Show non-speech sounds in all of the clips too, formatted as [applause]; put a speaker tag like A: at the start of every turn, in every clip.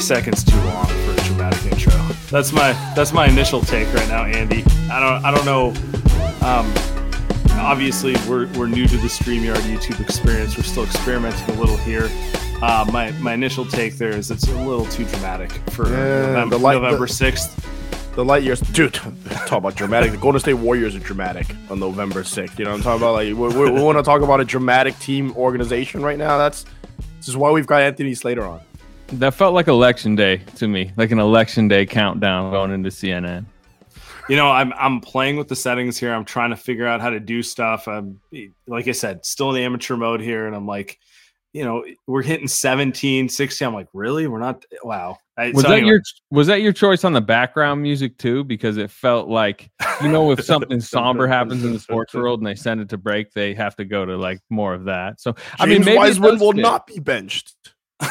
A: Seconds too long for a dramatic intro. That's my that's my initial take right now, Andy. I don't I don't know. Um, obviously, we're, we're new to the StreamYard YouTube experience. We're still experimenting a little here. Uh, my my initial take there is it's a little too dramatic for
B: Yeah,
A: November,
B: the light-
A: November
B: the-
A: sixth.
B: The light years, dude. Talk about dramatic. The Golden State Warriors are dramatic on November sixth. You know what I'm talking about? Like we, we, we want to talk about a dramatic team organization right now. That's this is why we've got Anthony Slater on.
C: That felt like election day to me, like an election day countdown going into CNN.
A: You know, I'm I'm playing with the settings here. I'm trying to figure out how to do stuff. I'm like I said, still in amateur mode here, and I'm like, you know, we're hitting 17, 16. I'm like, really? We're not. Wow. I-
C: Was
A: so
C: that
A: anyway.
C: your was that your choice on the background music too? Because it felt like you know if something somber happens in the sports world and they send it to break, they have to go to like more of that. So I mean,
B: James
C: maybe
B: Wiseman will
C: fit.
B: not be benched.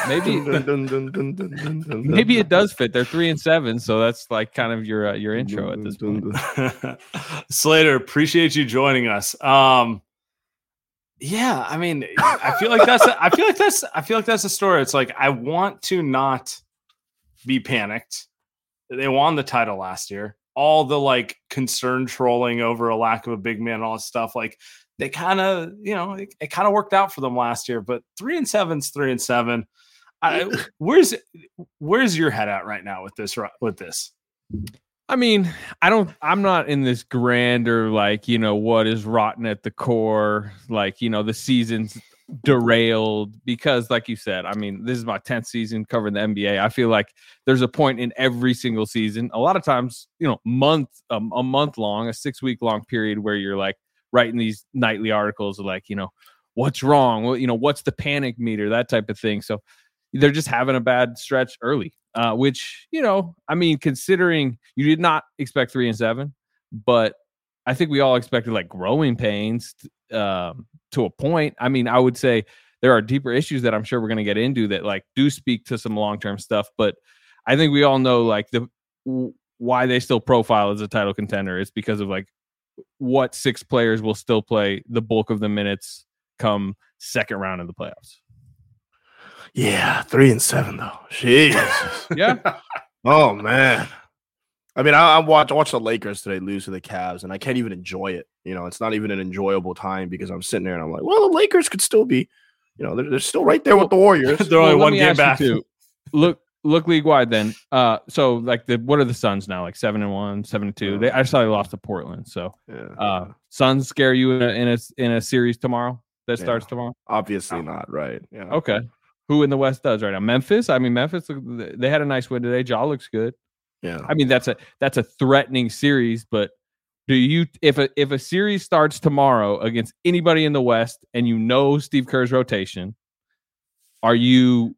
C: Maybe
B: Dun, dun, dun, dun, dun, dun, dun,
C: maybe it does fit. They're three and seven, so that's like kind of your uh, your intro at this point. [laughs]
A: Slater, appreciate you joining us. Um, yeah, I mean, I feel like that's a, I feel like that's I feel like that's a story. It's like I want to not be panicked. They won the title last year. All the like concern trolling over a lack of a big man, all that stuff. Like they kind of, you know, it, it kind of worked out for them last year. But three and seven's three and seven. I, [laughs] where's where's your head at right now with this? With this?
C: I mean, I don't. I'm not in this grander like you know what is rotten at the core. Like you know the season's derailed because, like you said, I mean this is my tenth season covering the NBA. I feel like there's a point in every single season. A lot of times, you know, month um, a month long, a six week long period where you're like writing these nightly articles of like you know what's wrong, you know what's the panic meter, that type of thing. So they're just having a bad stretch early, uh, which you know, I mean, considering you did not expect three and seven, but I think we all expected like growing pains um, to a point. I mean, I would say there are deeper issues that I'm sure we're going to get into that like do speak to some long term stuff, but I think we all know like the why they still profile as a title contender is because of like what six players will still play the bulk of the minutes come second round of the playoffs.
B: Yeah, three and seven though. Jesus. [laughs]
C: Yeah. [laughs]
B: oh man. I mean, I, I watched I watched the Lakers today lose to the Cavs, and I can't even enjoy it. You know, it's not even an enjoyable time because I'm sitting there and I'm like, well, the Lakers could still be, you know, they're, they're still right there with the Warriors. [laughs]
A: They're only
C: Well,
A: one game back.
C: too. Look, look league wide then. Uh, so like the what are the Suns now? Like seven and one, seven and two. They I saw they lost to Portland. So
B: Yeah,
C: uh, Suns scare you in a in a in a series tomorrow that
B: Yeah.
C: starts tomorrow.
B: obviously not, right? Yeah.
C: Okay. Who in the West does right now? Memphis. I mean, Memphis. They had a nice win today. Ja looks good.
B: Yeah.
C: I mean, that's a that's a threatening series. But do you if a if a series starts tomorrow against anybody in the West and you know Steve Kerr's rotation, are you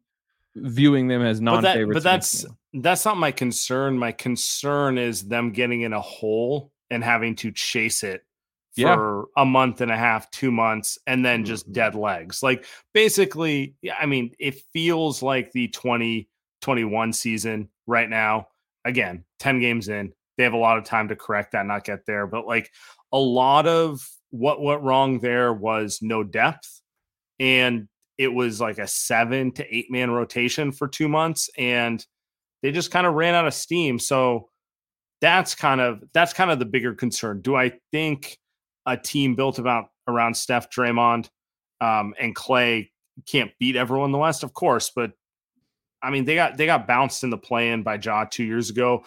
C: viewing them as
A: but,
C: non-favorites?
A: that, but that's that's not my concern. My concern is them getting in a hole and having to chase it
C: Yeah.
A: for a month and a half, two months, and then just
C: Mm-hmm.
A: dead legs. Like basically, yeah, I mean, it feels like the 2021 season right now. Again, 10 games in, they have a lot of time to correct that, not get there. But like a lot of what went wrong there was no depth, and it was like a seven to eight man rotation for two months, and they just kind of ran out of steam. So that's kind of that's kind of the bigger concern. Do I think a team built about around Steph, Draymond, um, and Clay can't beat everyone in the West? Of course, but I mean they got they got bounced in the play-in by Ja two years ago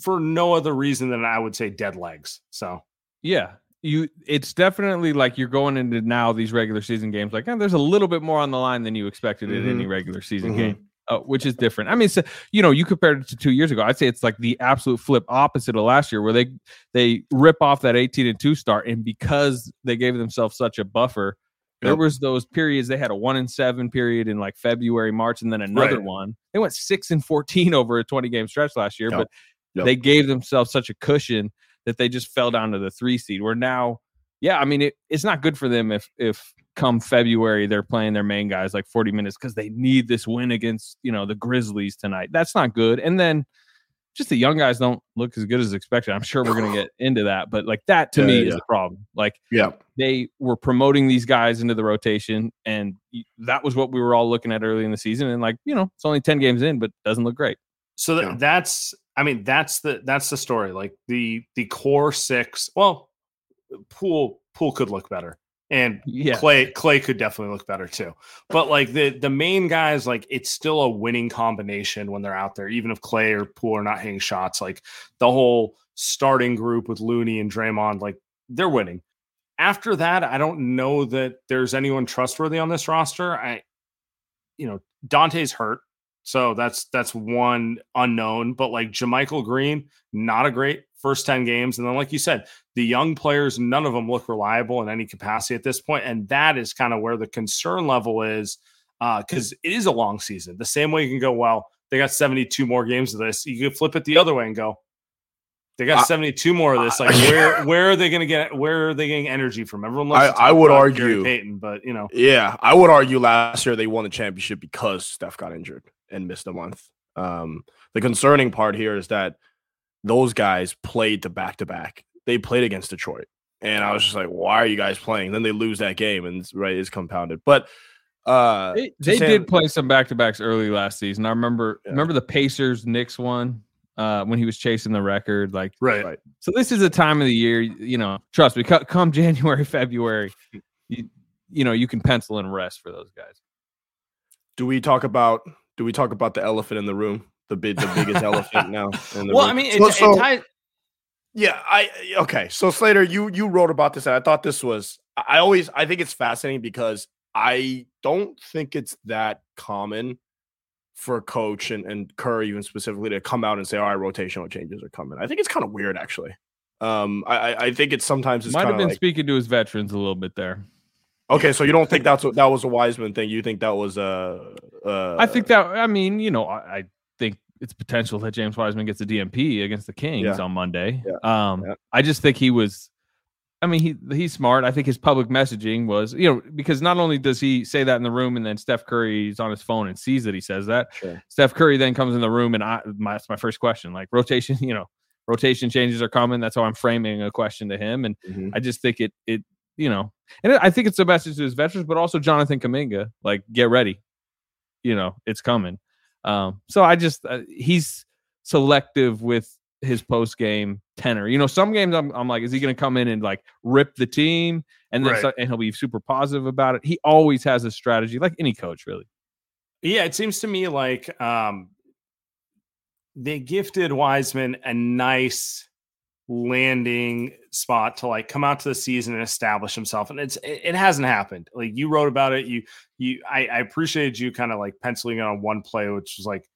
A: for no other reason than I would say dead legs. So
C: yeah, you it's definitely like you're going into now these regular season games like oh, there's a little bit more on the line than you expected mm-hmm. in any regular season mm-hmm. game. Uh, which is different. I mean, so, you know, you compared it to two years ago. I'd say it's like the absolute flip opposite of last year, where they they rip off that eighteen and two start, and because they gave themselves such a buffer, yep. there was those periods they had a one and seven period in like February, March, and then another right. one. They went six and fourteen [laughs] over a twenty game stretch last year, yep. but yep. they gave themselves such a cushion that they just fell down to the three seed. Where now, yeah, I mean, it, it's not good for them if if come February they're playing their main guys like 40 minutes because they need this win against you know the Grizzlies tonight. That's not good. And then just the young guys don't look as good as expected. I'm sure we're gonna get into that, but like that to yeah, me yeah. is a problem. Like
B: yeah,
C: they were promoting these guys into the rotation, and that was what we were all looking at early in the season. And like you know, it's only 10 games in, but doesn't look great.
A: So th- yeah. that's I mean that's the that's the story. Like the the core six. Well, Poole Poole could look better and yeah. Clay Clay could definitely look better too. But like the the main guys, like it's still a winning combination when they're out there, even if Clay or Poole are not hitting shots. Like the whole starting group with Looney and Draymond, like they're winning. After that, I don't know that there's anyone trustworthy on this roster. I, you know, Dante's hurt. So that's that's one unknown. But like JaMychal Green, not a great first 10 games. And then, like you said, the young players, none of them look reliable in any capacity at this point. And that is kind of where the concern level is because uh, it is a long season. The same way you can go, well, they got 72 more games of this. You could flip it the other way and go, they got 72 more of this. Like, where [laughs] where are they going to get? Where are they getting energy from? Everyone looks.
B: I, I would argue
A: Payton, but you know,
B: yeah, I would argue last year they won the championship because Steph got injured and missed a month. Um, the concerning part here is that those guys played to back to back. They played against Detroit. And I was just like, why are you guys playing? Then they lose that game and right it's compounded. But uh
C: they, they say, did play some back to backs early last season. I remember yeah. remember the Pacers Knicks one uh when he was chasing the record. Like
A: right. right.
C: So this is a time of the year, you know, trust me, come [laughs] January, February, you, you know, you can pencil in rest for those guys.
B: Do we talk about do we talk about the elephant in the room? the big the biggest [laughs] elephant now.
A: well, room. I mean, it, so, it ties.
B: Yeah, I okay. So Slater, you you wrote about this, and I thought this was. I always I think it's fascinating because I don't think it's that common for a coach and, and Curry even specifically to come out and say, "All right, rotational changes are coming." I think it's kind of weird, actually. Um, I I think it's sometimes it's
C: might have been
B: like,
C: speaking to his veterans a little bit there.
B: Okay, so you don't think that's what that was a Wiseman thing? You think that was a? Uh, uh,
C: I think that. I mean, you know, I, I think it's potential that James Wiseman gets a DNP against the Kings yeah. on Monday. Yeah. Um, yeah. I just think he was. I mean, he he's smart. I think his public messaging was, you know, because not only does he say that in the room, and then Steph Curry's on his phone and sees that he says that. Sure. Steph Curry then comes in the room, and I my, that's my first question, like rotation, [laughs] you know, rotation changes are coming. That's how I'm framing a question to him, and mm-hmm. I just think it it you know, and I think it's a message to his veterans, but also Jonathan Kuminga, like get ready, you know, it's coming. Um, so I just uh, he's selective with his post game tenor. You know, some games I'm, I'm like, is he going to come in and like rip the team and then right. and he'll be super positive about it. He always has a strategy, like any coach, really.
A: Yeah, it seems to me like um, they gifted Wiseman a nice landing spot to like come out to the season and establish himself and it's it, it hasn't happened. Like you wrote about it you you i, I appreciated you kind of like penciling it on one play which was like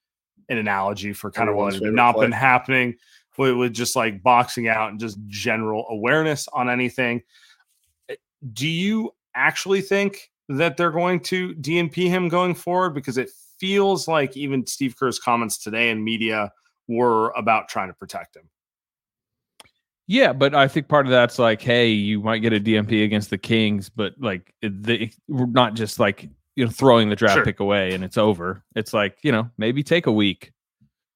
A: an analogy for kind Everyone's of what had not play. been happening with, with just like boxing out and just general awareness on anything. Eh, do you actually think that they're going to DNP him going forward? Because it feels like even Steve Kerr's comments today in media were about trying to protect him
C: yeah, but I think part of that's like, hey, you might get a DNP against the Kings, but like they, we're not just like you know throwing the draft sure. pick away and it's over. It's like you know maybe take a week,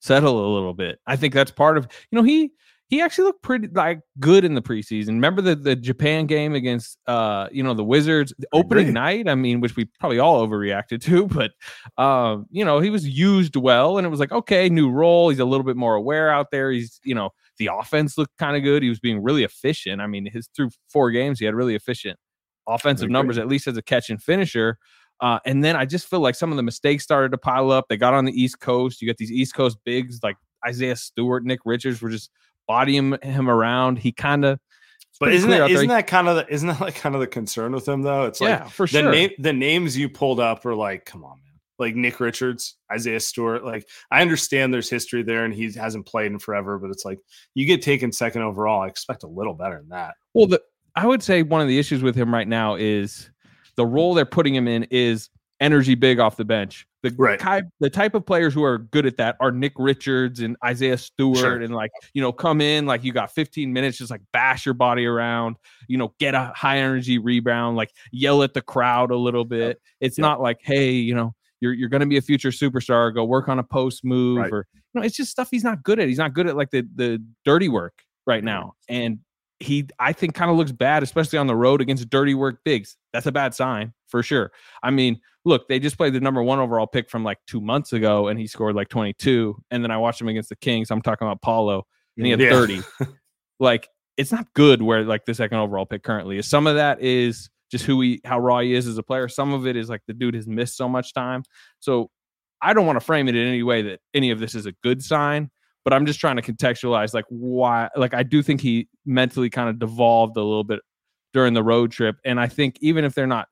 C: settle a little bit. I think that's part of you know he he actually looked pretty like good in the preseason. Remember the the Japan game against uh you know the Wizards the opening night? I mean, which we probably all overreacted [laughs] to, but um you know he was used well, and it was like okay, new role. He's a little bit more aware out there. He's you know the offense looked kind of good. He was being really efficient. I mean, his through four games he had really efficient offensive numbers, at least as a catch and finisher. Uh, and then I just feel like some of the mistakes started to pile up. They got on the East Coast. You got these East Coast bigs like Isaiah Stewart, Nick Richards were just bodying him around. He kind of.
A: But isn't that isn't that kind of the, isn't that like kind of the concern with him though? It's
C: yeah,
A: like
C: for
A: the
C: sure.
A: name the names you pulled up are like, come on, man. Like Nick Richards, Isaiah Stewart. Like I understand there's history there and he hasn't played in forever, but it's like you get taken second overall. I expect a little better than that.
C: Well, the I would say one of the issues with him right now is the role they're putting him in is energy big off the bench. The
A: Right.
C: type the type of players who are good at that are Nick Richards and Isaiah Stewart
A: Sure.
C: and like, you know, come in like you got 15 minutes, just like bash your body around, you know, get a high energy rebound, like yell at the crowd a little bit. It's
B: Yep.
C: not like, hey, you know, you're you're gonna be a future superstar, go work on a post move
B: Right.
C: or you know, it's just stuff he's not good at. He's not good at like the the dirty work right now. And he I think kind of looks bad, especially on the road against dirty work bigs. That's a bad sign for sure. I mean, look, they just played the number one overall pick from like two months ago, and he scored like 22. And then I watched him against the Kings. I'm talking about Paolo, and he had
A: Yeah.
C: 30. [laughs] like, it's not good where like the second overall pick currently is. Some of that is just who he, how raw he is as a player. Some of it is like the dude has missed so much time. So I don't want to frame it in any way that any of this is a good sign but I'm just trying to contextualize like why like I do think he mentally kind of devolved a little bit during the road trip and I think even if they're not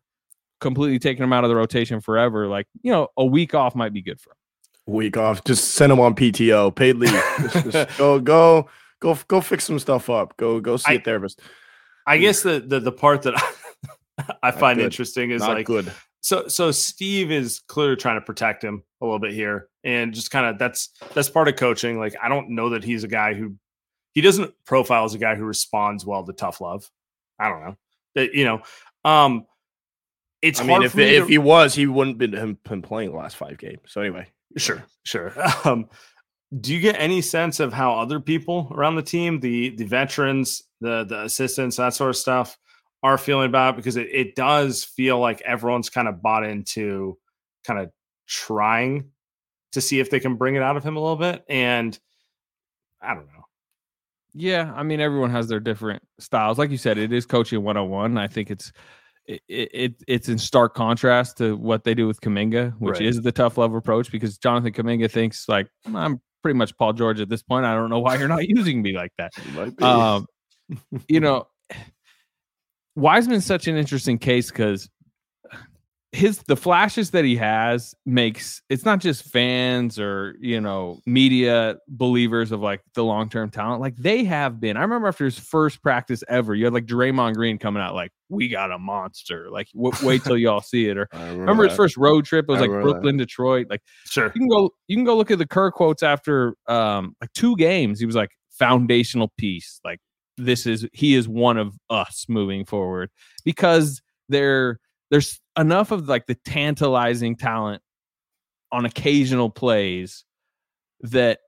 C: completely taking him out of the rotation forever like you know a week off might be good for him.
B: Week off. Just send him on PTO, paid leave. Just- just [laughs] go, go, go, go fix some stuff up. Go, go see a
A: I-
B: therapist.
A: I guess the the, the part that I [laughs] find
B: good.
A: interesting is
B: Not
A: like
B: good.
A: so so Steve is clearly trying to protect him a little bit here, and just kind of that's that's part of coaching. Like I don't know that he's a guy who he doesn't profile as a guy who responds well to tough love. I don't know that you know. Um, it's
B: I mean, if if
A: to-
B: he was, he wouldn't been him been playing the last five games. So anyway,
A: Sure, sure. [laughs] Um, do you get any sense of how other people around the team, the the veterans, the the assistants, that sort of stuff, are feeling about it? Because it, it does feel like everyone's kind of bought into kind of trying to see if they can bring it out of him a little bit. And I don't know.
C: Yeah, I mean everyone has their different styles. Like you said, it is coaching 101. I think it's it, it it's in stark contrast to what they do with Kuminga, which
A: Right.
C: is the tough love approach because Jonathan Kuminga thinks like I'm pretty much Paul George at this point. I don't know why you're not [laughs] using me like that.
B: he might be.
C: Um, you know, Wiseman's such an interesting case because his the flashes that he has makes it's not just fans or you know media believers of like the long term talent. Like they have been. I remember after his first practice ever, you had like Draymond Green coming out like, "We got a monster." Like, w- wait till y'all see it. Or [laughs]
B: I
C: remember his first road trip? It was
B: I
C: like
B: remember that.
C: Brooklyn, Detroit. Like
A: Sure.
C: you can go you can go look at the Kerr quotes after um like two games. He was like foundational piece. Like this is he is one of us moving forward because there there's enough of like the tantalizing talent on occasional plays that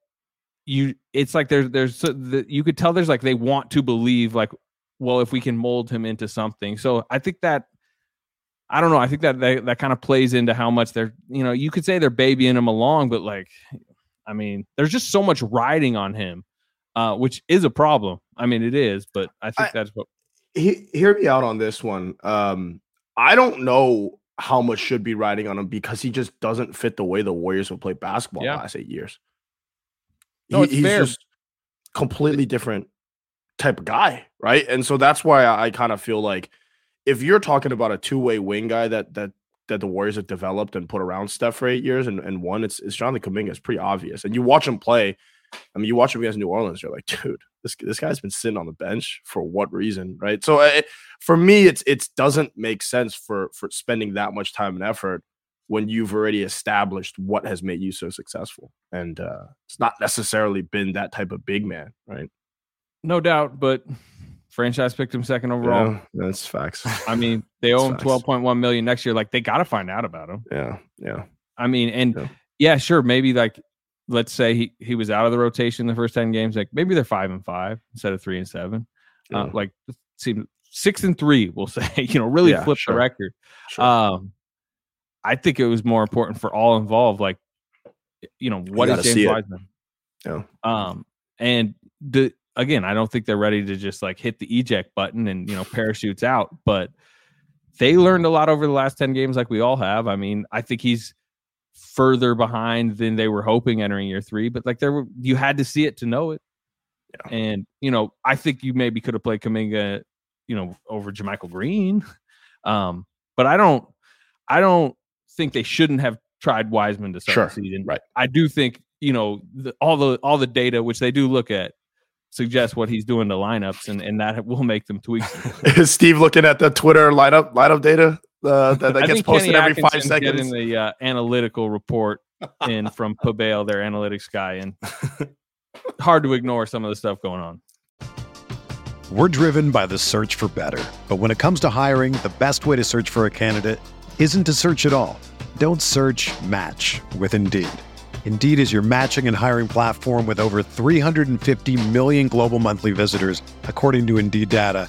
C: you it's like there's there's so the, you could tell there's like they want to believe like well if we can mold him into something. So i think that i don't know i think that that, that kind of plays into how much they're you know you could say they're babying him along but like i mean there's just so much riding on him uh which is a problem i mean it is but i think
B: I-
C: that's what
B: he, hear me out on this one. Um, I don't know how much should be riding on him because he just doesn't fit the way the Warriors have played basketball
C: Yeah.
B: the last eight years.
C: No,
B: He-
C: it's
B: he's
C: fair.
B: just completely different type of guy, right? And so that's why I, I kind of feel like if you're talking about a two way wing guy that that that the Warriors have developed and put around Steph for eight years and, and one, it's it's Jonathan Kuminga. It's pretty obvious. And you watch him play. I mean, you watch him against New Orleans. You're like, [laughs] dude, this this guy's been sitting on the bench for what reason, right? So uh, for me, it's it doesn't make sense for for spending that much time and effort when you've already established what has made you so successful. And uh, it's not necessarily been that type of big man, right?
C: no doubt but franchise picked him second overall
B: Yeah, that's facts.
C: i mean [laughs] they owe him 12.1 million next year like they got to find out about him
B: yeah, yeah.
C: I mean, and
B: Yeah.
C: yeah. sure, maybe like let's say he, he was out of the rotation the first 10 games, like maybe they're five and five instead of three and seven. Uh, like seem six and three, we'll [laughs] say, you know, really
B: Yeah,
C: flip
B: sure.
C: the record.
B: Sure.
C: Um, I think it was more important for all involved. Like, you know, what is
B: gotta
C: James. Wiseman?
B: Yeah.
C: Um, and the again, I don't think they're ready to just like hit the eject button and you know parachutes out, but they learned a lot over the last 10 games, like we all have. I mean, I think he's further behind than they were hoping entering year three, but like there were you had to see it to know it.
B: Yeah.
C: And you know, I think you maybe could have played Kuminga, you know, over JaMychal Green. [laughs] Um, but I don't I don't think they shouldn't have tried Wiseman to start
B: Sure,
C: the season.
B: right.
C: I do think, you know, the, all the all the data which they do look at suggests what he's doing to lineups and, and that will make them tweak. [laughs]
B: Is Steve looking at the Twitter lineup lineup data uh, that, that
C: I
B: gets
C: think
B: posted
C: Kenny
B: every five seconds?
C: Getting the uh, analytical report [laughs] in from Pabale, their analytics guy, and [laughs] hard to ignore some of the stuff going on.
D: We're driven by the search for better. But when it comes to hiring, the best way to search for a candidate isn't to search at all. Don't search match with Indeed. Indeed is your matching and hiring platform with over 350 million global monthly visitors, according to Indeed data,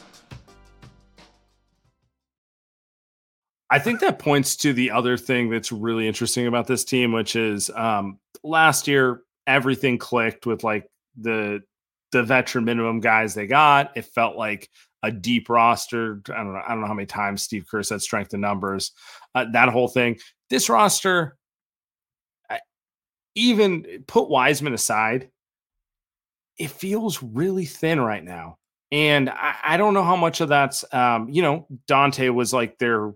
A: I think that points to the other thing that's really interesting about this team, which is um, last year everything clicked with like the the veteran minimum guys they got. It felt like a deep roster. I don't know. I don't know how many times Steve Kerr said strength in numbers. Uh, that whole thing. This roster, I- even put Wiseman aside, it feels really thin right now. And I, I don't know how much of that's, um, you know, Dante was like their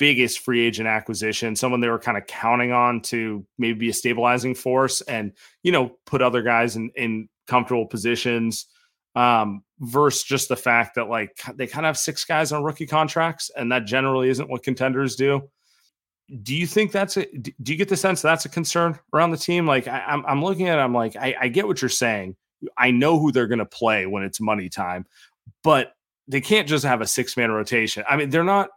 A: biggest free agent acquisition, someone they were kind of counting on to maybe be a stabilizing force and, you know, put other guys in, in comfortable positions um, versus just the fact that like they kind of have six guys on rookie contracts and that generally isn't what contenders do. Do you think that's a, do you get the sense that's a concern around the team? Like I, I'm, I'm looking at it, I'm like, I, I get what you're saying. I know who they're going to play when it's money time, but they can't just have a six man rotation. I mean, they're not,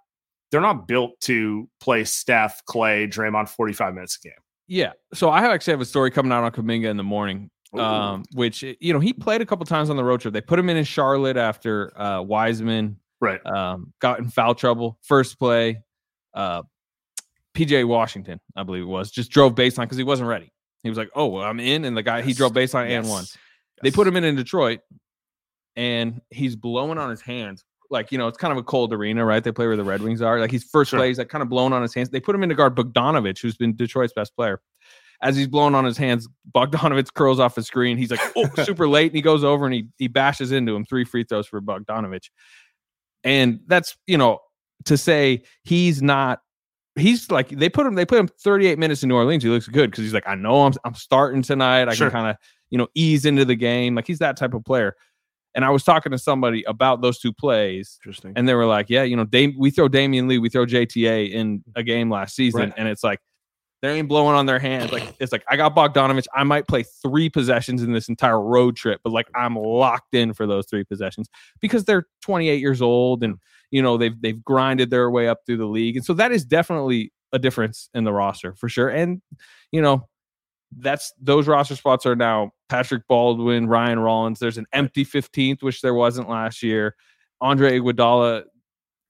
A: they're not built to play Steph, Clay, Draymond 45 minutes a game.
C: Yeah. So I actually have a story coming out on Kuminga in the morning, um, which you know he played a couple times on the road trip. They put him in in Charlotte after uh, Wiseman
A: Right.
C: um, got in foul trouble. First play, uh, PJ Washington, I believe it was, just drove baseline because he wasn't ready. He was like, "Oh, well, I'm in," and the guy he
A: Yes.
C: drove baseline and
A: Yes.
C: one. They put him in in Detroit, and he's blowing on his hands. Like you know, it's kind of a cold arena, right? They play where the Red Wings are. Like he's first
A: Sure.
C: play, he's like kind of blown on his hands. They put him in to guard Bogdanovich, who's been Detroit's best player. As he's blowing on his hands, Bogdanovich curls off the screen. He's like, oh, [laughs] super late, and he goes over and he he bashes into him. Three free throws for Bogdanovich, and that's you know to say he's not. He's like they put him. They put him 38 minutes in New Orleans. He looks good because he's like, I know I'm I'm starting tonight. I
A: Sure.
C: can kind of you know ease into the game. Like he's that type of player. And I was talking to somebody about those two plays,
B: Interesting.
C: and they were like, "Yeah, you know, Dame, we throw Damian Lee, we throw JTA in a game last season,
A: Right.
C: and it's like they ain't blowing on their hands. Like it's like I got Bogdanovich. I might play three possessions in this entire road trip, but like I'm locked in for those three possessions because they're 28 years old and you know they've they've grinded their way up through the league, and so that is definitely a difference in the roster for sure. And you know, that's those roster spots are now Patrick Baldwin, Ryan Rollins. There's an empty 15th, which there wasn't last year. Andre Iguodala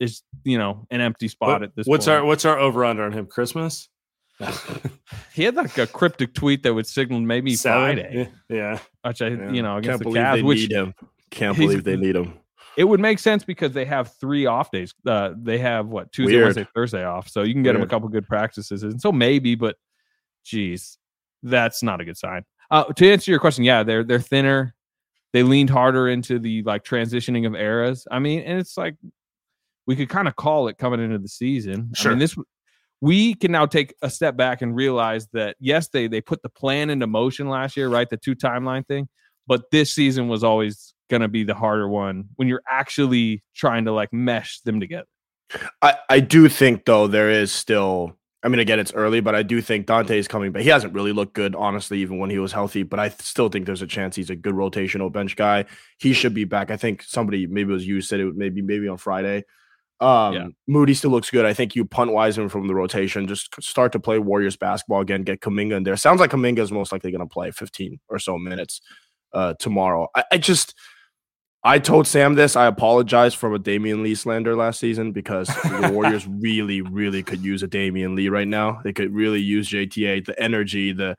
C: is, you know, an empty spot
A: What-
C: at this
A: what's
C: point.
A: our what's our over under on him? Christmas?
C: he had like a cryptic tweet that would signal maybe
A: Seven?
C: Friday,
A: Yeah. yeah.
C: which I,
B: Yeah.
C: you know, against
B: Can't
C: the
B: believe
C: Cavs,
B: they
C: which
B: need him. Can't believe they need him.
C: it would make sense because they have three off days. Uh, they have what Tuesday,
B: Weird.
C: Wednesday, Thursday off, so you can get them a couple good practices. And so maybe, but geez, that's not a good sign. Uh, to answer your question, yeah, they're they're thinner. They leaned harder into the like transitioning of eras. I mean, and it's like we could kind of call it coming into the season. I
A: Sure.
C: mean, this we can now take a step back and realize that yes, they they put the plan into motion last year, right? The two timeline thing, but this season was always going to be the harder one when you're actually trying to like mesh them together.
B: I, I do think though there is still I mean again it's early but I do think Dante is coming but he hasn't really looked good honestly even when he was healthy but I still think there's a chance he's a good rotational bench guy. He should be back. I think somebody maybe it was you said it would maybe maybe on Friday. Um
C: Yeah.
B: Moody still looks good. I think you punt Wiseman from the rotation just start to play Warriors basketball again get Kuminga in there. Sounds like Kuminga is most likely going to play 15 or so minutes uh tomorrow. I, I just I told Sam this. I apologize for a Damian Lee slander last season because the [laughs] Warriors really, really could use a Damian Lee right now. They could really use JTA, the energy, the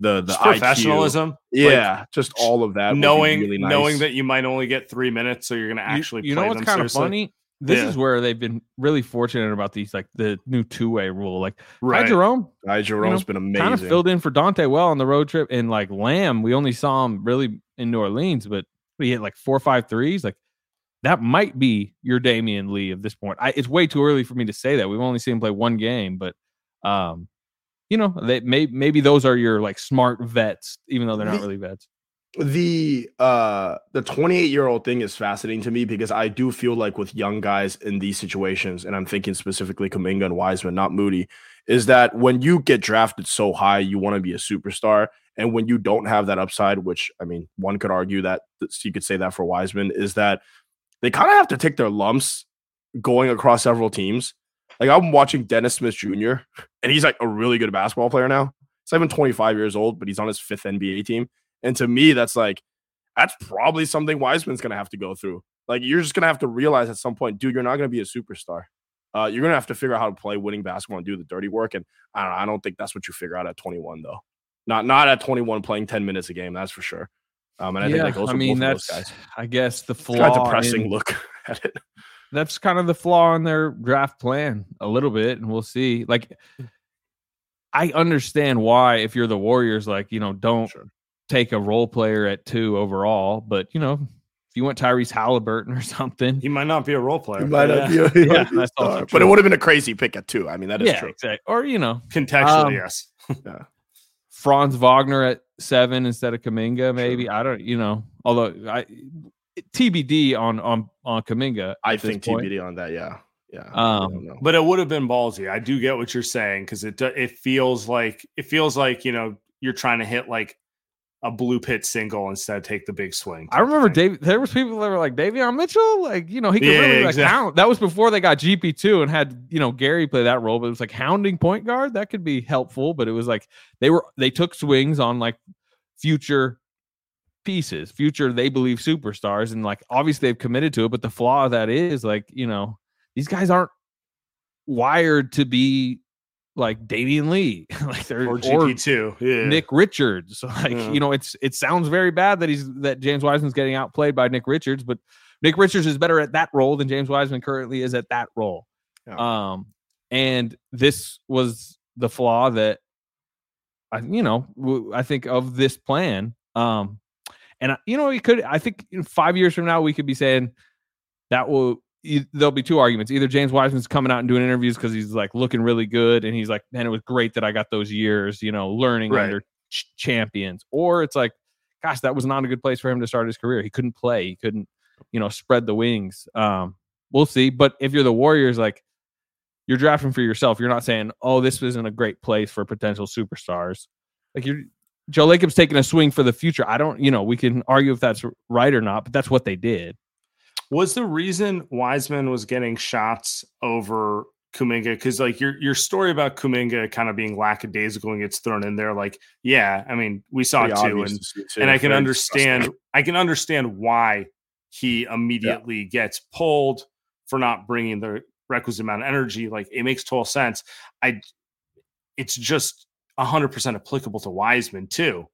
B: the the
A: Just
B: IQ.
A: professionalism.
B: Yeah, just all of that.
A: knowing
B: really nice.
A: knowing that you might only get three minutes, so you're going to actually
C: you,
A: play
C: know what's
A: them
C: kind of funny? This
A: Yeah.
C: is where they've been really fortunate about these like the new two way rule. Like
A: Right.
C: Ty Jerome
B: Guy Jerome's
C: know,
B: been amazing.
C: kind of filled in for Dante well on the road trip, and like Lamb, we only saw him really in New Orleans, but he hit like four or five threes. Like that might be your Damian Lee at this point. I, it's way too early for me to say that. We've only seen him play one game, but um, you know, they may maybe those are your like smart vets, even though they're not really vets.
B: the uh the 28 year old thing is fascinating to me because I do feel like with young guys in these situations, and I'm thinking specifically Kuminga and Wiseman, not Moody, is that when you get drafted so high, you want to be a superstar. And when you don't have that upside, which I mean, one could argue that you could say that for Wiseman, is that they kind of have to take their lumps going across several teams. Like I'm watching Dennis Smith Jr., and he's like a really good basketball player now. He's even 25 years old, but he's on his fifth NBA team. And to me, that's like, that's probably something Wiseman's going to have to go through. Like, you're just going to have to realize at some point, dude, you're not going to be a superstar. Uh, you're going to have to figure out how to play winning basketball and do the dirty work. And I don't. I don't think that's what you figure out at 21, though. Not not at 21 playing 10 minutes a game. That's for sure. Um, and I think that goes
C: I mean
B: both of those
C: that's
B: guys.
C: I guess the
B: It's
C: flaw.
B: got a depressing
C: in-
B: look [laughs] at it.
C: that's kind of the flaw in their draft plan a little bit and we'll see like i understand why if you're the warriors like you know don't
B: Sure.
C: take a role player at two overall but you know if you went tyrese halliburton [laughs] or something
A: He might not be a role player.
B: He
A: but
B: might
A: yeah.
B: not be a- [laughs]
C: Yeah,
B: be a
C: that's also
B: star. But it would have been a crazy pick at two. I mean, that is
C: yeah
B: true.
C: exactly or you know
A: Contextually,
C: Um,
A: yes.
C: Franz wagner at seven instead of kuminga maybe i don't you know although i tbd on on on kuminga
B: I
C: at this
B: think
C: point.
B: TBD on that. Yeah. Yeah.
C: Um.
A: But it would have been ballsy. I do get what you're saying because it do- it feels like it feels like you know you're trying to hit like a blue pit single instead of take the big swing.
C: I remember. Dave. There was people that were like Davion Mitchell, like you know he could
A: Yeah,
C: really like
A: exactly.
C: hound. That was before they got GP two and had you know Gary play that role, but it was like hounding point guard that could be helpful. But it was like they were they took swings on like future pieces, future they believe superstars, and like obviously they've committed to it. But the flaw of that is like you know these guys aren't wired to be like Damian Lee, [laughs] like they're
A: or GP two. Yeah.
C: Nick Richards. [laughs] Like,
A: Yeah.
C: you know, it's it sounds very bad that he's that James Wiseman's getting outplayed by Nick Richards, but Nick Richards is better at that role than James Wiseman currently is at that role.
B: Yeah.
C: Um, and this was the flaw that I, you know, I think of this plan. Um, and I- you know, we could, I think, in five years from now, we could be saying that will. There'll be two arguments. Either James Wiseman's coming out and doing interviews because he's like looking really good, and he's like, "Man, it was great that I got those years, you know, learning
A: Right.
C: under ch- champions." Or it's like, "Gosh, that was not a good place for him to start his career. He couldn't play. He couldn't, you know, spread the wings." Um, we'll see. But if you're the Warriors, like you're drafting for yourself. You're not saying, "Oh, this isn't a great place for potential superstars." Like you're Joe Lacob's taking a swing for the future. I don't, you know, we can argue if that's right or not, but that's what they did.
A: Was the reason Wiseman was getting shots over Kuminga because like your your story about Kuminga kind of being lackadaisical and gets thrown in there, like yeah, I mean we saw it too, and
B: too.
A: and I can understand
B: disgusting.
A: I can understand why he immediately gets pulled for not bringing the requisite amount of energy. Like it makes total sense. I it's just hundred percent applicable to Wiseman too,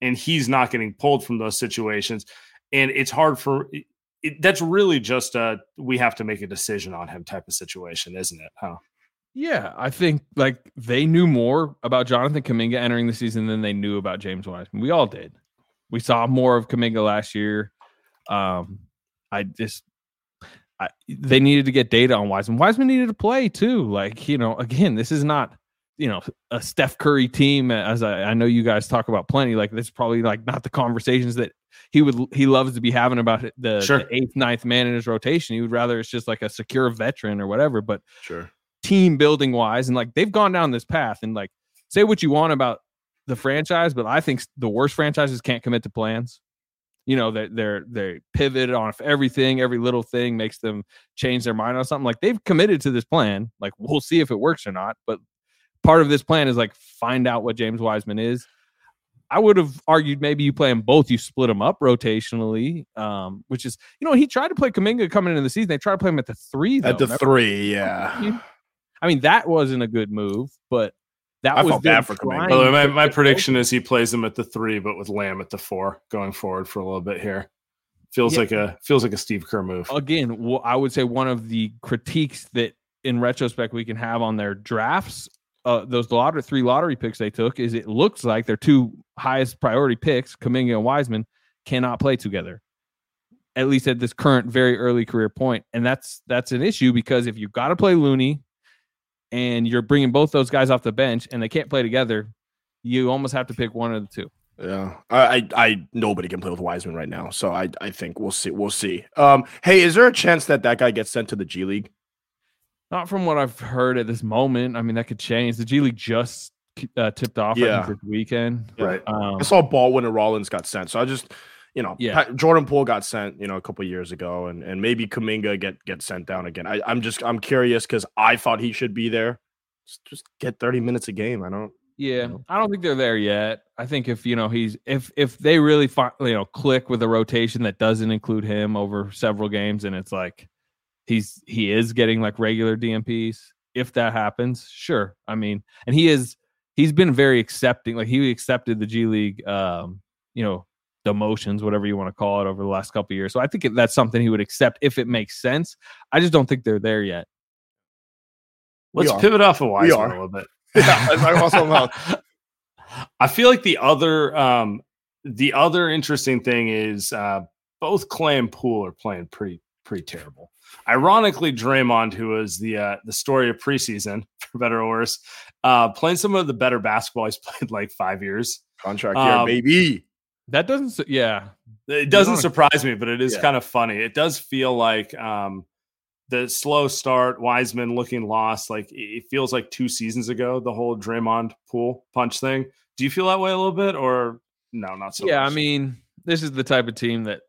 A: and he's not getting pulled from those situations. And it's hard for it, that's really just a we have to make a decision on him type of situation, isn't it? Huh?
C: Yeah, I think like they knew more about Jonathan Kuminga entering the season than they knew about James Wiseman. We all did. We saw more of Kuminga last year. Um, I just I, they needed to get data on Wiseman. Wiseman needed to play too. Like you know, again, this is not you know a Steph Curry team. As I, I know you guys talk about plenty. Like this is probably like not the conversations that he would he loves to be having about the,
A: Sure.
C: the eighth, ninth man in his rotation. He would rather it's just like a secure veteran or whatever. But
B: Sure.
C: team building wise and like they've gone down this path and like say what you want about the franchise but i think the worst franchises can't commit to plans you know they're they're they pivot on everything every little thing makes them change their mind on something like they've committed to this plan like we'll see if it works or not but part of this plan is like find out what james wiseman is i would have argued maybe you play them both you split them up rotationally um which is you know he tried to play kuminga coming into the season they tried to play him at the three though.
B: At the
C: Remember?
B: three, yeah.
C: I mean, that wasn't a good move, but that
B: I
C: was
B: felt bad for Kuminga.
C: trying
A: By the way, my, my prediction is he plays him at the three, but with Lamb at the four going forward for a little bit here. Feels
C: Yeah.
A: like a feels like a Steve Kerr move.
C: again. wh- I would say one of the critiques that, in retrospect, we can have on their drafts, uh, those lottery three lottery picks they took, is it looks like their two highest priority picks, Kuminga and Wiseman, cannot play together. At least at this current very early career point, and that's that's an issue because if you've got to play Looney, and you're bringing both those guys off the bench, and they can't play together, you almost have to pick one of the two.
B: Yeah, I, I, I, nobody can play with Wiseman right now, so I, I think we'll see, we'll see. Um, hey, is there a chance that that guy gets sent to the G League?
C: Not from what I've heard at this moment. I mean, that could change. The G League just uh, tipped off I
B: Yeah.
C: this weekend.
A: Right.
C: Um,
B: I saw Baldwin and Rollins got sent, so I just, you know,
C: Yeah.
B: Pat- Jordan Poole got sent, you know, a couple years ago, and and maybe Kuminga get get sent down again. I, I'm just, I'm curious because I thought he should be there. Just, just get 30 minutes a game. I don't.
C: yeah,
B: know?
C: I don't think they're there yet. I think if you know he's if if they really fi- you know click with a rotation that doesn't include him over several games, and it's like he's he is getting like regular DNPs. If that happens, sure. I mean, and he is he's been very accepting. Like he accepted the G League, um, you know, demotions, whatever you want to call it, over the last couple of years. So I think that's something he would accept if it makes sense. I just don't think they're there yet.
A: Let's pivot off of Wiseman a little bit. [laughs]
B: Yeah, I- I also [laughs] know.
A: I feel like the other um the other interesting thing is uh both Clay and Poole are playing pretty pretty terrible. Ironically, Draymond, who was the uh, the story of preseason [laughs] for better or worse, uh, playing some of the better basketball he's [laughs] played like five years.
B: Contract year,
A: Um,
B: baby.
C: That doesn't, su- yeah,
A: It doesn't surprise me, but it is
B: Yeah.
A: kind of funny. It does feel like um, the slow start, Wiseman looking lost. Like it it feels like two seasons ago, the whole Draymond Poole punch thing. Do you feel that way a little bit, or no, not so?
C: yeah. I mean, this is the type of team that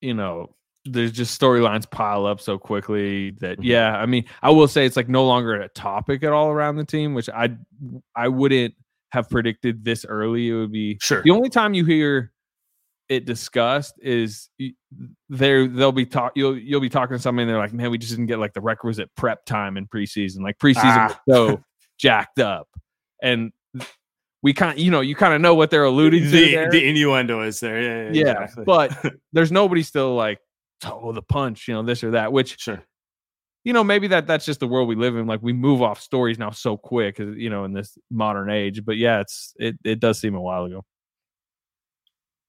C: you know. There's just storylines pile up so quickly that
A: Mhm.
C: yeah. I mean, I will say it's like no longer a topic at all around the team, which I I wouldn't have predicted this early. It would be
A: sure.
C: the only time you hear it discussed is there they'll be talk you'll you'll be talking to somebody and they're like, man, we just didn't get like the requisite prep time in preseason. Like preseason
A: Ah.
C: was so [laughs] jacked up. And we kind of, you know, you kind of know what they're alluding to.
A: the,
C: there.
A: the innuendo is there. Yeah, yeah,
C: yeah,
A: exactly.
C: but [laughs] there's nobody still like oh the punch, you know, this or that, which
A: sure.
C: you know, maybe that that's just the world we live in. Like we move off stories now so quick, you know, in this modern age. But yeah, it's it it does seem a while ago.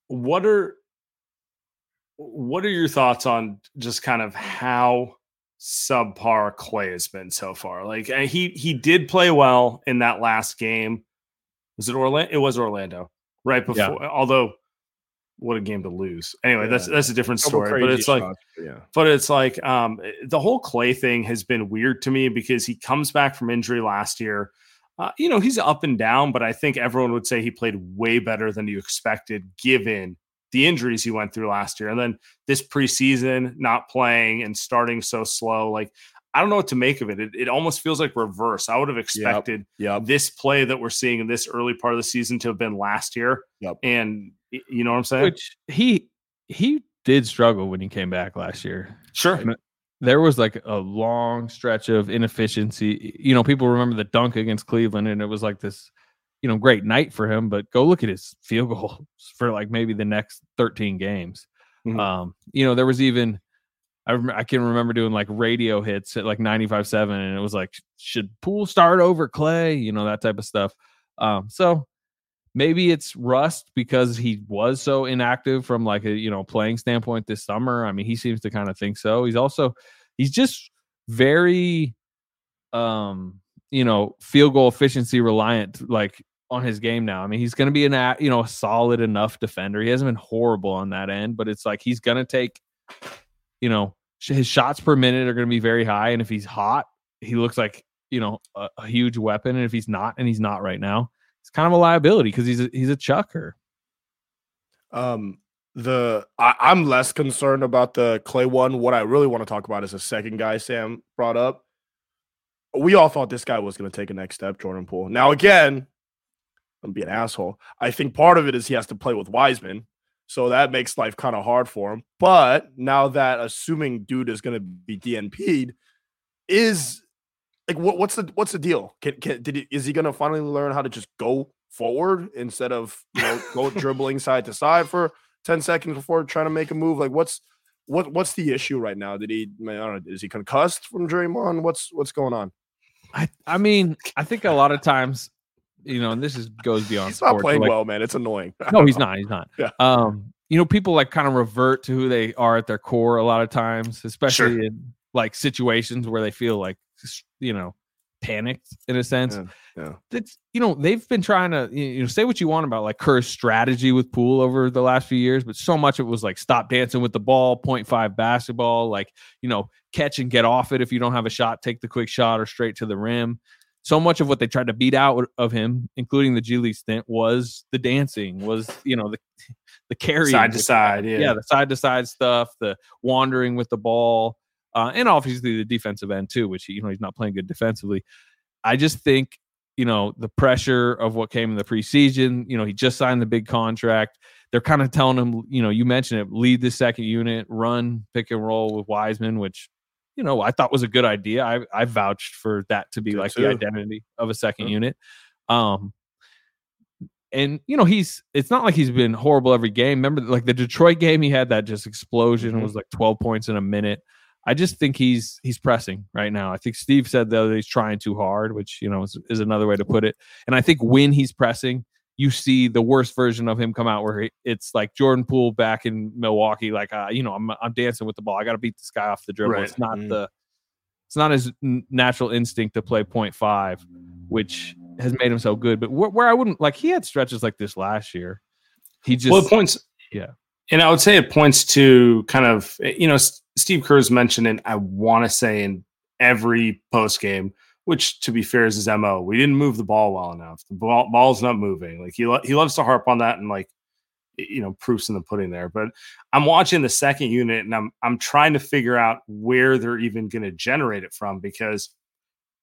A: what are what are your thoughts on just kind of how subpar Clay has been so far? Like he he did play well in that last game. Was it Orlando? It was Orlando, right
C: Yeah.
A: before. Although, what a game to lose. Anyway, that's
B: Yeah.
A: that's a different story. But it's like
B: shots, but yeah.
A: but it's like um the whole Clay thing has been weird to me because he comes back from injury last year. Uh, you know, he's up and down, but I think everyone would say he played way better than you expected given the injuries he went through last year. And then this preseason, not playing and starting so slow. Like, I don't know what to make of it. It, it almost feels like reverse. I would have expected
B: Yep.
A: this play that we're seeing in this early part of the season to have been last year.
B: Yep.
A: And you know what I'm saying?
C: Which he he did struggle when he came back last year.
A: sure.
C: There was like a long stretch of inefficiency. You know, people remember the dunk against Cleveland, and it was like this, you know, great night for him. But go look at his field [laughs] goals for like maybe the next 13 games.
A: Mhm.
C: Um, you know, there was even I rem- I can remember doing like radio hits at like 95.7 and it was like should Poole start over Clay, you know that type of stuff. Um, so maybe it's rust because he was so inactive from like a you know playing standpoint this summer. I mean, he seems to kind of think so. He's also he's just very um you know field goal efficiency reliant like on his game now. I mean, he's going to be an you know a solid enough defender. He hasn't been horrible on that end, but it's like he's going to take you know his shots per minute are going to be very high, and if he's hot, he looks like you know a, a huge weapon. And if he's not, and he's not right now, it's kind of a liability because he's a, he's a chucker.
B: Um, the I, I'm less concerned about the Klay one. What I really want to talk about is the second guy Sam brought up. We all thought this guy was going to take a next step, Jordan Poole. Now, again, I'm be an asshole. I think part of it is he has to play with Wiseman, so that makes life kind of hard for him. But now that assuming dude is going to be DNP'd, is like what, what's the what's the deal? Can, can did he, is he going to finally learn how to just go forward instead of you know go [laughs] dribbling side to side for 10 seconds before trying to make a move? Like what's what what's the issue right now? Did he I don't know, is he concussed from Draymond? What's what's going on?
C: I I mean, I think a lot of times, you know, and this is goes beyond
B: He's not
C: sports. but,
B: playing
C: like,
B: well, man. It's annoying. [laughs]
C: No, he's not. He's not. [laughs]
B: Yeah.
C: Um, you know, people like kind of revert to who they are at their core a lot of times, especially
A: Sure.
C: in like situations where they feel like you know panicked in a sense.
B: Yeah, yeah.
C: That's you know they've been trying to you you know say what you want about like Kerr's strategy with Poole over the last few years, but so much it was like stop dancing with the ball, point five basketball, like you know catch and get off it if you don't have a shot, take the quick shot or straight to the rim. So much of what they tried to beat out of him, including the G League stint, was the dancing, was you know the the carry
A: Side to side, yeah.
C: yeah, the side to side stuff, the wandering with the ball, uh, and obviously the defensive end too, which you know he's not playing good defensively. I just think you know the pressure of what came in the preseason. You know he just signed the big contract. They're kind of telling him, you know, you mentioned it, lead the second unit, run pick and roll with Wiseman, which you know I thought was a good idea. I I vouched for that to be
B: Did
C: like
B: too.
C: the identity of a 2nd
B: Yeah.
C: unit. Um, and you know he's it's not like he's been horrible every game remember like the detroit game he had that just explosion
B: Mhm.
C: it was like 12 points in a minute i just think he's he's pressing right now i think steve said though that he's trying too hard which you know is, is another way to put it and i think when he's pressing you see the worst version of him come out where he, it's like jordan poole back in milwaukee like uh, you know i'm, I'm dancing with the ball i gotta beat this guy off the dribble
A: Right.
C: it's not
B: Mhm.
C: the it's not his natural instinct to play point five which has made him so good. But where, where I wouldn't like, he had stretches like this last year. He just,
A: well, points.
C: yeah.
A: and I would say it points to kind of you know Steve Kerr's mentioned it. I want to say in every post game, which to be fair is his mo. We didn't move the ball well enough. The ball ball's not moving. Like he lo- he loves to harp on that and like you know proofs in the pudding there. But I'm watching the second unit and I'm I'm trying to figure out where they're even going to generate it from because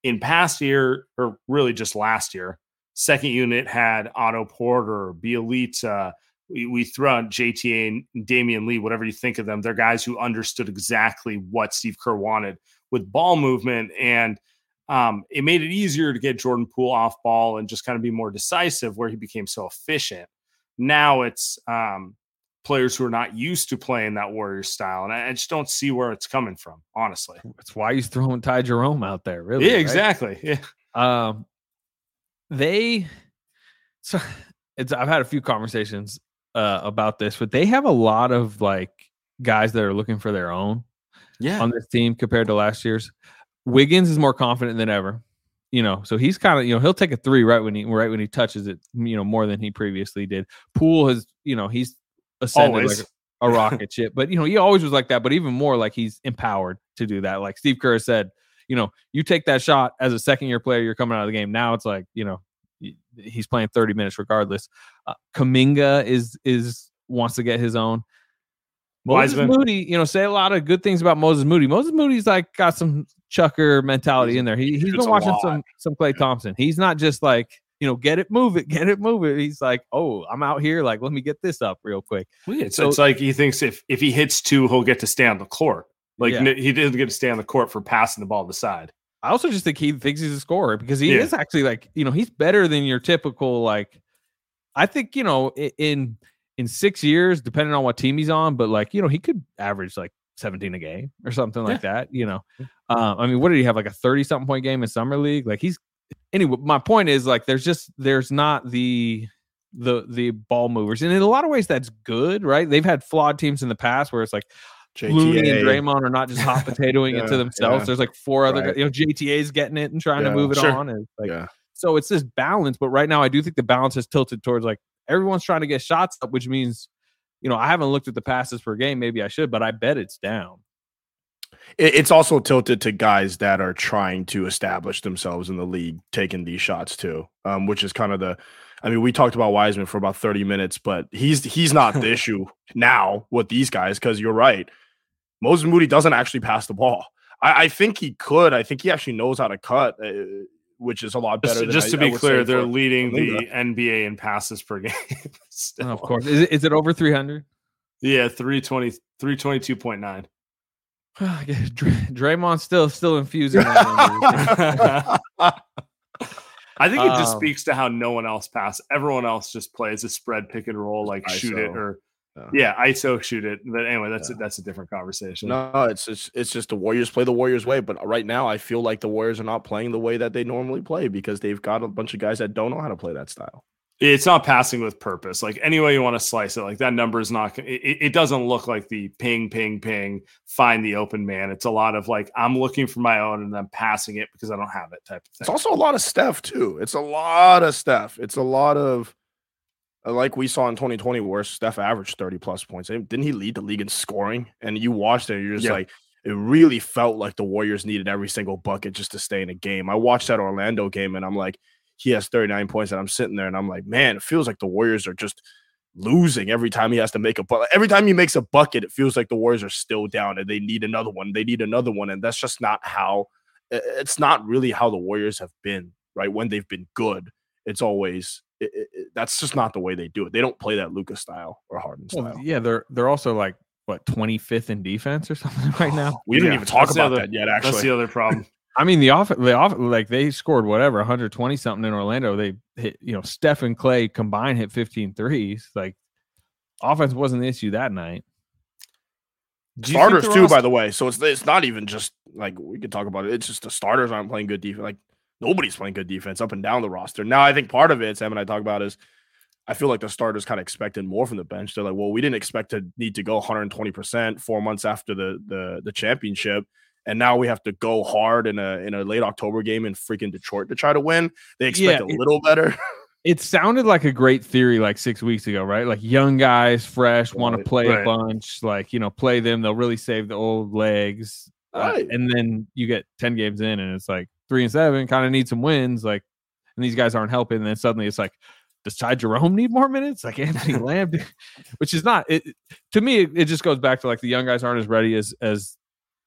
A: in past year or really just last year, second unit had Otto Porter, Bjelica. We, we throw out JTA and Damion Lee, whatever you think of them. They're guys who understood exactly what Steve Kerr wanted with ball movement. And um, it made it easier to get Jordan Poole off ball and just kind of be more decisive where he became so efficient. Now it's um, players who are not used to playing that Warrior style. And I, I just don't see where it's coming from, honestly.
C: that's why he's throwing Ty Jerome out there. Really.
A: Yeah,
C: right?
A: exactly. [laughs] Yeah.
C: Um, they, so it's, I've had a few conversations uh, about this, but they have a lot of like guys that are looking for their own
A: Yeah.
C: on this team compared to last year's. Wiggins is more confident than ever. You know, so he's kind of you know he'll take a three right when he right when he touches it. You know more than he previously did. Poole has you know he's ascended
A: Always.
C: like a rocket ship, but you know he always was like that. But even more like he's empowered to do that. Like Steve Kerr said, you know, you take that shot as a second year player, you're coming out of the game. Now it's like you know he's playing 30 minutes regardless. Uh, Kuminga is is wants to get his own. Moses
A: Wiseman.
C: Moody, you know, say a lot of good things about Moses Moody. Moses Moody's like got some chucker mentality in there. He he's been watching some some Klay Thompson. He's not just like you know, get it, move it, [laughs] get it, move it. He's like, oh, I'm out here. Like, let me get this up real quick.
A: It's,
C: So-
A: it's like he thinks if if he hits two, he'll get to stay on the court. Like
C: Yeah.
A: n- he didn't get to stay on the court for passing the ball to the side.
C: I also just think he thinks he's a scorer because he
A: Yeah.
C: is actually like, you know, he's better than your typical like. I think you know in in six years, depending on what team he's on, but like you know, he could average like 17 a game or something like that. You know, uh, I mean, what did he have like a 30 something point game in summer league? Like he's anyway. My point is like there's just there's not the the the ball movers, and in a lot of ways that's good, right? They've had flawed teams in the past where it's like Looney and Draymond are not just hot [laughs] potatoing
B: Yeah,
C: it to themselves.
B: yeah.
C: There's like four other,
B: Right.
C: guys, you know, JTA's getting it and trying
B: Yeah,
C: to move it
A: sure.
C: on. And like,
B: yeah.
C: so it's this balance. But right now, I do think the balance has tilted towards like everyone's trying to get shots up, which means, you know, I haven't looked at the passes per game. Maybe I should, but I bet it's down.
B: It's also tilted to guys that are trying to establish themselves in the league, taking these shots too, um, which is kind of the. I mean, we talked about Wiseman for about thirty minutes, but he's he's not the [laughs] issue now with these guys because you're right. Moses Moody doesn't actually pass the ball. I, I think he could. I think he actually knows how to cut, uh, which is a lot better.
A: Just,
B: than
A: just
B: I-
A: to
B: I
A: be
B: would
A: clear, they're
B: for-
A: leading
B: for
A: the NBA in passes per game. [laughs] still.
C: of course. Is it, is it over 300?
A: Yeah, 320, 322.9. [sighs]
C: Dray- Draymond's still still infusing. that. [laughs] [laughs]
A: I think it just
C: Um,
A: speaks to how no one else passes. Everyone else just plays a spread pick and roll, like shoot it or
B: Yeah.
A: yeah, ISO shoot it. But anyway, that's
B: Yeah.
A: a, that's a different conversation.
B: No, it's just it's just the Warriors play the Warriors way. But right now, I feel like the Warriors are not playing the way that they normally play because they've got a bunch of guys that don't know how to play that style.
A: It's not passing with purpose. Like any way you want to slice it, like that number is not. It, it doesn't look like the ping, ping, ping. Find the open man. It's a lot of like I'm looking for my own and I'm passing it because I don't have it type of
B: It's also a lot of Steph too. It's a lot of Steph. It's a lot of Uh, like we saw in 2020 where Steph averaged 30 plus points. Didn't he lead the league in scoring? And you watched it, and you're just
A: Yeah.
B: like, it really felt like the Warriors needed every single bucket just to stay in a game. I watched that Orlando game, and I'm like, he has 39 points, and I'm sitting there, and I'm like, man, it feels like the Warriors are just losing every time he has to make a bucket. Every time he makes a bucket, it feels like the Warriors are still down, and they need another one. They need another one, and that's just not how. It's not really how the Warriors have been, right? When they've been good, it's always it- that's just not the way they do it. They don't play that Luka's style or Harden style.
C: Well, yeah, they're they're also like what 25th in defense or [laughs] something right now. [sighs]
B: We didn't
A: Yeah,
B: even talk
A: that's
B: about
A: other-
B: that yet. Actually, that's
A: the other problem. [laughs]
C: I mean, the off the off like they scored whatever 120 something in Orlando. They hit you know Steph and Klay combined hit 15 threes. Like offense wasn't the issue that night.
A: Do
B: starters too,
A: roster-
B: by the way. So it's it's not even just like we could talk about it. It's just the starters aren't playing good defense. Like nobody's playing good defense up and down the roster. Now I think part of it, Sam and I talk about is I feel like the starters kind of expected more from the bench. They're like, well, we didn't expect to need to go 120 percent four months after the the the championship. And now we have to go hard in a in a late October game in freaking Detroit to try to win. They expect
C: Yeah,
B: a little better. [laughs]
C: It sounded like a great theory like six weeks ago, right? Like young guys, fresh, want to
B: Right,
C: play a bunch. Like you know, play them. They'll really save the old legs. Uh, and then you get 10 games in, and it's like three and seven. Kind of need some wins. Like, and these guys aren't helping. And then suddenly it's like, does Ty Jerome need more minutes? Like [laughs] Anthony [laughs] Lamb, which is not. It to me, it, it just goes back to like the young guys aren't as ready as as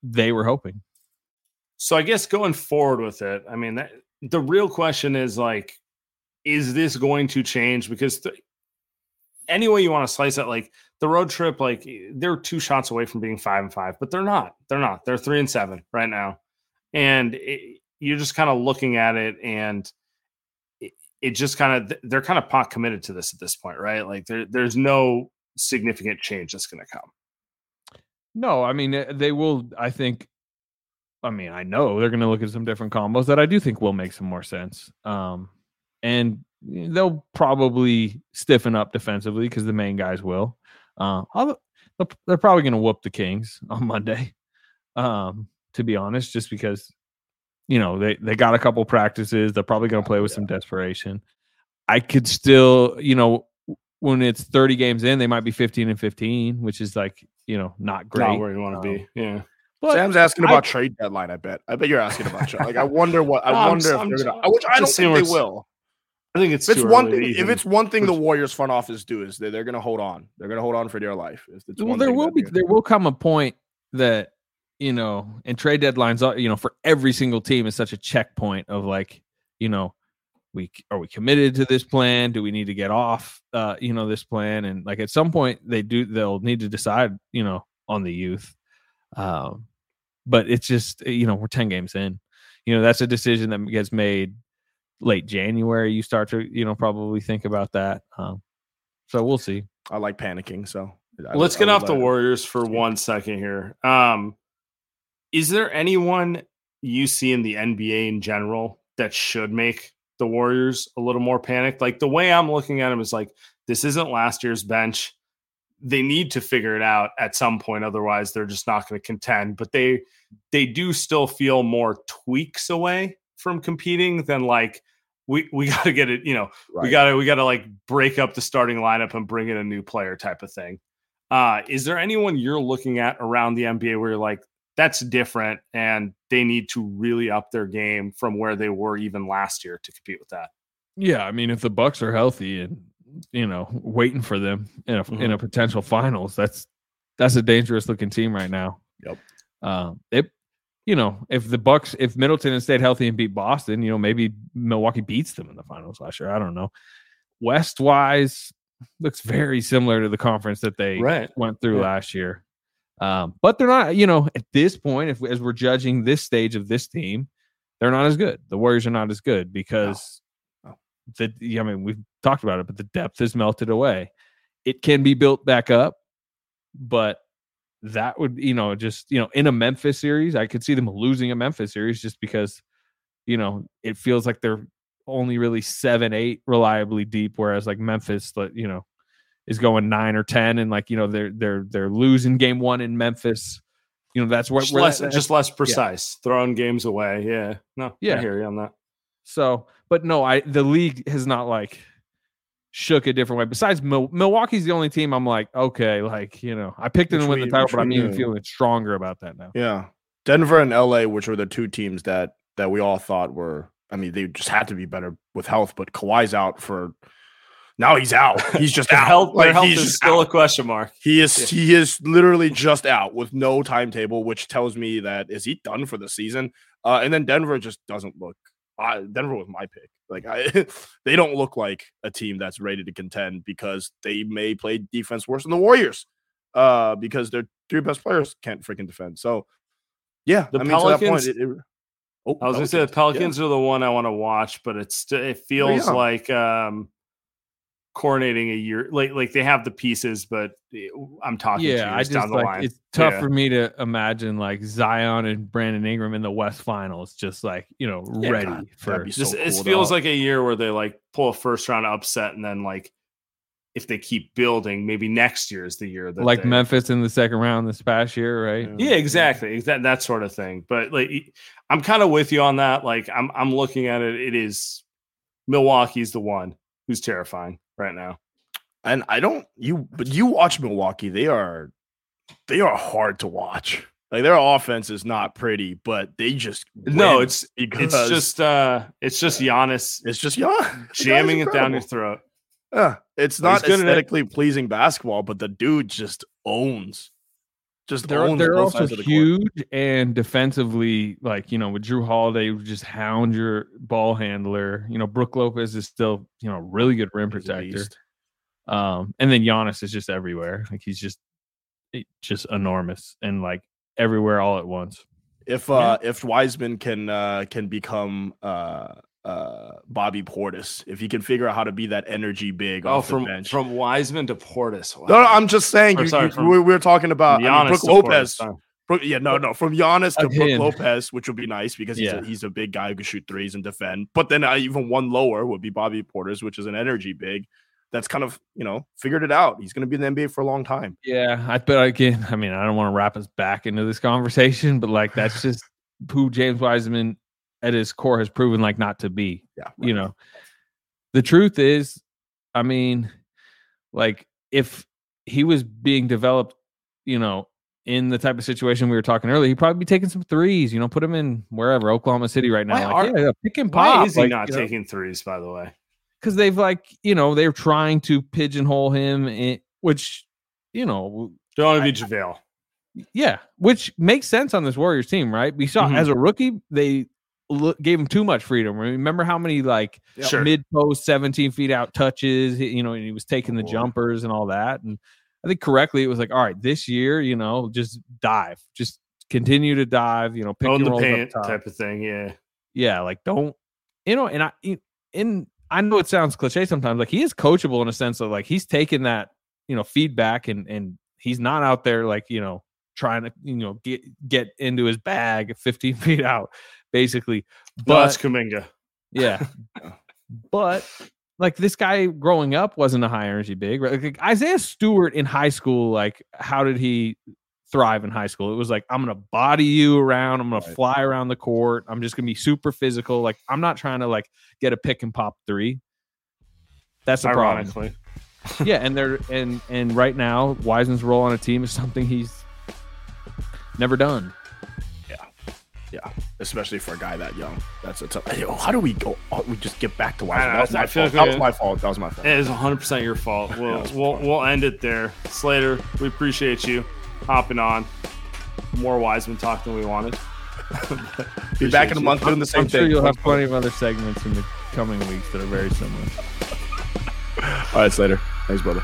C: they were hoping.
A: So I guess going forward with it, I mean, that, the real question is like, is this going to change? Because th- any way you want to slice it, like the road trip, like they're two shots away from being five and five, but they're not. They're not. They're three and seven right now, and it, you're just kind of looking at it, and it, it just kind of they're kind of pot committed to this at this point, right? Like there, there's no significant change that's going to come.
C: No, I mean eh, they will. I think. I mean, I know they're going to look at some different combos that I do think will make some more sense. Um, and they'll probably stiffen up defensively because the main guys will. Uh, they're probably going to whoop the Kings [laughs] on Monday. Um, to be honest, just because you know they they got a couple practices, they're probably going to play with some desperation. I could still, you know, when it's 30 games in, they might be 15 and 15, which is like, you know, not great.
A: Not where you want to
C: Um,
A: be. Yeah.
C: But
B: Sam's asking
C: I-
B: about trade deadline. I bet. I bet you're asking about trade. Like I wonder what. I
A: No, [laughs] I'm
B: wonder if
A: I'm
B: they're gonna. Which I don't think they will.
A: I think it's
B: If it's
A: too
B: one
A: early to
B: thing, if it's one thing the Warriors front office do is they, they're going to hold on. They're going to hold on for dear life. If it's
C: well,
B: one
C: there will be there will come a point that you know, and trade deadlines are you know for every single team is such a checkpoint of like, you know, we are we committed to this plan? Do we need to get off uh, you know, this plan? And like at some point they do they'll need to decide, you know, on the youth. Um, but it's just you know, we're 10 games in. You know, that's a decision that gets made late January. You start to, you know, probably think about that. Um, so we'll see.
B: I like panicking, so I
A: Let's
B: would-
A: get
B: I
A: off the Warriors for one second here. Um, is there anyone you see in the NBA in general that should make the Warriors a little more panicked? Like the way I'm looking at them is like this isn't last year's bench. They need to figure it out at some point, otherwise they're just not going to contend. But they they do still feel more tweaks away from competing than like we we [laughs] got to get it. You know, we gotta we gotta like break up the starting lineup and bring in a new player type of thing. Uh, is there anyone you're looking at around the NBA where you're like, that's different and they need to really up their game from where they were even last year to compete with that?
C: Yeah, I mean, if the Bucks are healthy and you know waiting for them in a in
A: Mm-hmm.
C: a potential finals, that's that's a dangerous looking team right now.
B: Yep.
C: Um, it, you know, if the Bucks, if Middleton had stayed healthy and beat Boston, you know, maybe Milwaukee beats them in the finals last year. I don't know. West wise, looks very similar to the conference that they
A: Right.
C: went through
A: Yeah.
C: last year. Um, but they're not, you know, at this point, if as we're judging this stage of this team, they're not as good. The Warriors are not as good because
B: No.
C: the yeah, I mean, we've talked about it, but the depth has melted away. It can be built back up, but that would, you know, just you know, in a Memphis series, I could see them losing a Memphis series just because, you know, it feels like they're only really seven, eight reliably deep, whereas like Memphis, you know, is going nine or ten, and like you know they're they're they're losing game one in Memphis. You know that's what
A: Just less,
C: that-
A: just less precise, throwing games away. Yeah. No,
C: Yeah.
A: I hear you on that.
C: so. But no, I the league has not like shook a different way. Besides Mil- Milwaukee's the only team I'm like okay, like you know I picked them to win the title, but I'm
B: we
C: even feeling stronger about that now.
B: Yeah, Denver and LA, which were the two teams that that we all thought were. I mean, they just had to be better with health, but Kawhi's out for. Now he's out. [laughs] He's just out.
A: health, their
B: Like,
A: health
B: he's
A: is still a question mark.
B: He is he is literally just out with no timetable, which tells me that is he done for the season? Uh, and then Denver just doesn't look. Uh, Denver was my pick. Like I, [laughs] they don't look like a team that's ready to contend because they may play defense worse than the Warriors, uh, because their three best players can't freaking defend. So, yeah,
A: The
B: I mean, that point,
A: Pelicans-
B: it, it- oh,
A: I was gonna say the Pelicans are the one I want to watch, but it's it feels
B: young.
A: like um coordinating a year like like they have the pieces, but eh, I'm talking
C: Yeah, I just
A: down the
C: like
A: line.
C: it's tough
A: Yeah.
C: for me to imagine like Zion and Brandon Ingram in the West Finals, just like you know
B: Yeah,
C: ready
B: God,
C: for
B: so
A: This it feels like a year where they like pull a first round upset and then like if they keep building, maybe next year is the year that
C: like
A: they-
C: Memphis in the second round this past year, right?
A: Yeah, exactly. That that sort of thing. But like I'm kind of with you on that. Like I'm I'm looking at it. It is Milwaukee's the one who's terrifying right now.
B: and I don't you but you watch Milwaukee, they are they are hard to watch. Like their offense is not pretty, but they just
A: No, it's
B: because
A: it's just uh it's just Giannis
B: it's just yeah, [laughs]
A: jamming it down your throat.
B: Yeah, it's not
A: it.
B: aesthetically pleasing basketball, but the dude just owns. Just
C: They're they're also
B: the court.
C: huge and defensively, like you know, with Jrue Holiday, just hound your ball handler. You know, Brook Lopez is still you know really good rim protector. Um, and then Giannis is just everywhere. Like he's just eh, just enormous and like everywhere all at once.
B: If uh if Wiseman can uh can become uh uh Bobby Portis, if he can figure out how to be that energy big
A: Oh,
B: off
A: from
B: the bench.
A: from Wiseman to Portis. Wow.
B: no, no, I'm just saying.
A: Or
B: You,
A: sorry,
B: you-
A: from
B: we, we were talking about I mean, Brook
A: to Portis,
B: Lopez. yeah, no, no, from Giannis to
C: Brook
B: Lopez, which would be nice because he's,
C: Yeah.
B: a, he's a big guy who can shoot threes and defend. But then uh, even one lower would be Bobby Portis, which is an energy big. That's kind of you know figured it out. He's going to be in the NBA for a long time.
C: Yeah, I but again, I mean, I don't want to wrap us back into this conversation, but like that's just who James Wiseman at his core has proven like not to be.
B: Yeah,
C: You know, the truth is, I mean, like if he was being developed, you know, in the type of situation we were talking earlier, he'd probably be taking some threes. You know, put him in wherever Oklahoma City right now.
A: Why
C: Like,
A: are-
C: yeah, pick and
A: Why is he
C: like,
A: not
C: you know,
A: taking threes, by the way?
C: because they've like you know they're trying to pigeonhole him in which you know
A: Don't want to be JaVale.
C: yeah which makes sense on this warriors team right we saw
A: Mhm.
C: as a rookie they gave him too much freedom remember how many like
A: Sure.
C: mid post 17 feet out touches you know and he was taking the
B: oh,
C: jumpers and all that and i think correctly it was like all right this year you know just dive just continue to dive you know pick
A: the
C: up
A: type of thing. Yeah.
C: yeah like don't you know and i in i know it sounds cliche sometimes like he is coachable in a sense of like he's taking that you know feedback and and he's not out there like you know trying to you know get get into his bag 15 [laughs] feet out basically
A: No,
C: but
A: that's Kuminga.
C: yeah [laughs] but like this guy growing up wasn't a high energy big right? like isaiah stewart in high school like how did he thrive in high school it was like i'm gonna body you around i'm gonna
B: Right.
C: fly around the court i'm just gonna be super physical like i'm not trying to like get a pick and pop three that's the problem
A: Ironically, [laughs]
C: yeah, and they're and and right now Wiseman's role on a team is something he's never done.
B: Yeah, especially for a guy that young. That's a tough. Yo, how do we go? Oh, we just get back to
A: I
B: Wiseman.
A: know,
B: That was
A: I
B: my
A: feel
B: fault.
A: like
B: That was my fault. That was my fault.
A: it is 100 percent your fault. [laughs] We'll
B: it's
A: we'll we'll end it there. Slater, we appreciate you hopping on. More Wiseman talk than we wanted.
B: Be back in a
A: you.
B: month doing the same
C: I'm sure
B: thing.
C: you'll have plenty of other segments in the coming weeks that are very similar. [laughs]
B: All right, Slater. Thanks, brother.